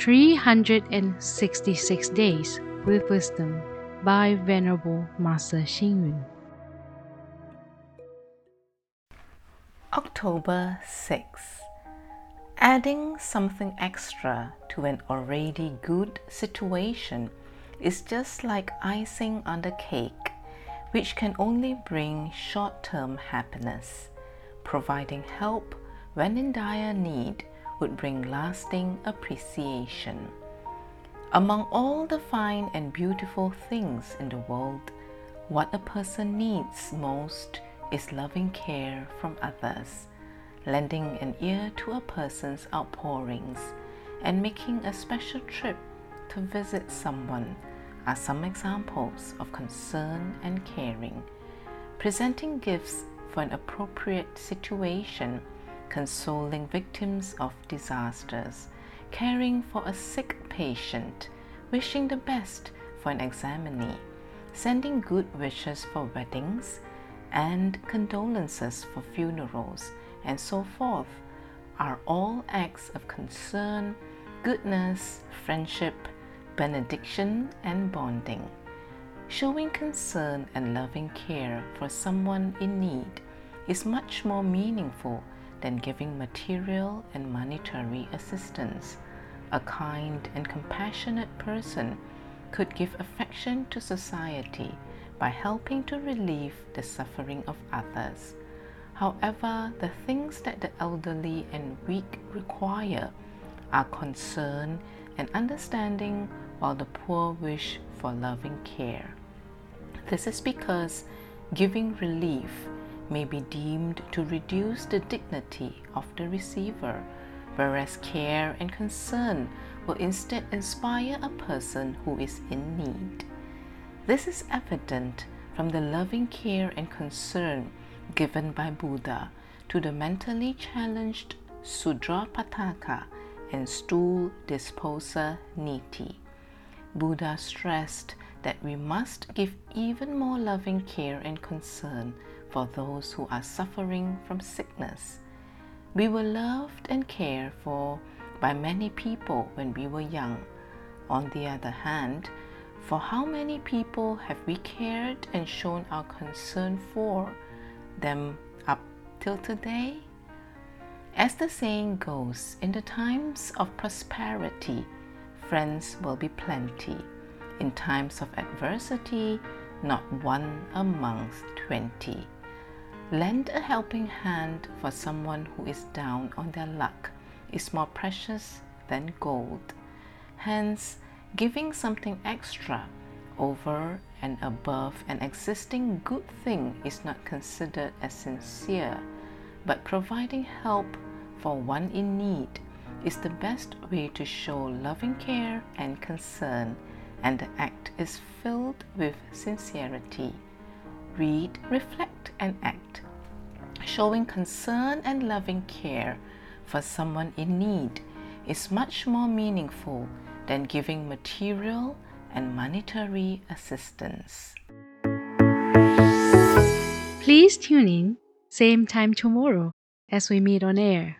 366 Days with Wisdom by Venerable Master Xing Yun. October 6. Adding something extra to an already good situation is just like icing on the cake, which can only bring short term happiness. Providing help when in dire need would bring lasting appreciation. Among all the fine and beautiful things in the world, what a person needs most is loving care from others, lending an ear to a person's outpourings, and making a special trip to visit someone are some examples of concern and caring. Presenting gifts for an appropriate situation, consoling victims of disasters, caring for a sick patient, wishing the best for an examinee, sending good wishes for weddings, and condolences for funerals, and so forth, are all acts of concern, goodness, friendship, benediction, and bonding. Showing concern and loving care for someone in need is much more meaningful than giving material and monetary assistance. A kind and compassionate person could give affection to society by helping to relieve the suffering of others. However, the things that the elderly and weak require are concern and understanding, while the poor wish for loving care. This is because giving relief may be deemed to reduce the dignity of the receiver, whereas care and concern will instead inspire a person who is in need. This is evident from the loving care and concern given by Buddha to the mentally challenged Sudrapataka and stool disposer Niti. Buddha stressed that we must give even more loving care and concern for those who are suffering from sickness. We were loved and cared for by many people when we were young. On the other hand, for how many people have we cared and shown our concern for them up till today? As the saying goes, in the times of prosperity, friends will be plenty. In times of adversity, not one amongst twenty. Lend a helping hand for someone who is down on their luck is more precious than gold. Hence, giving something extra over and above an existing good thing is not considered as sincere, but providing help for one in need is the best way to show loving care and concern, and the act is filled with sincerity. Read, reflect, and act. Showing concern and loving care for someone in need is much more meaningful than giving material and monetary assistance. Please tune in, same time tomorrow as we meet on air.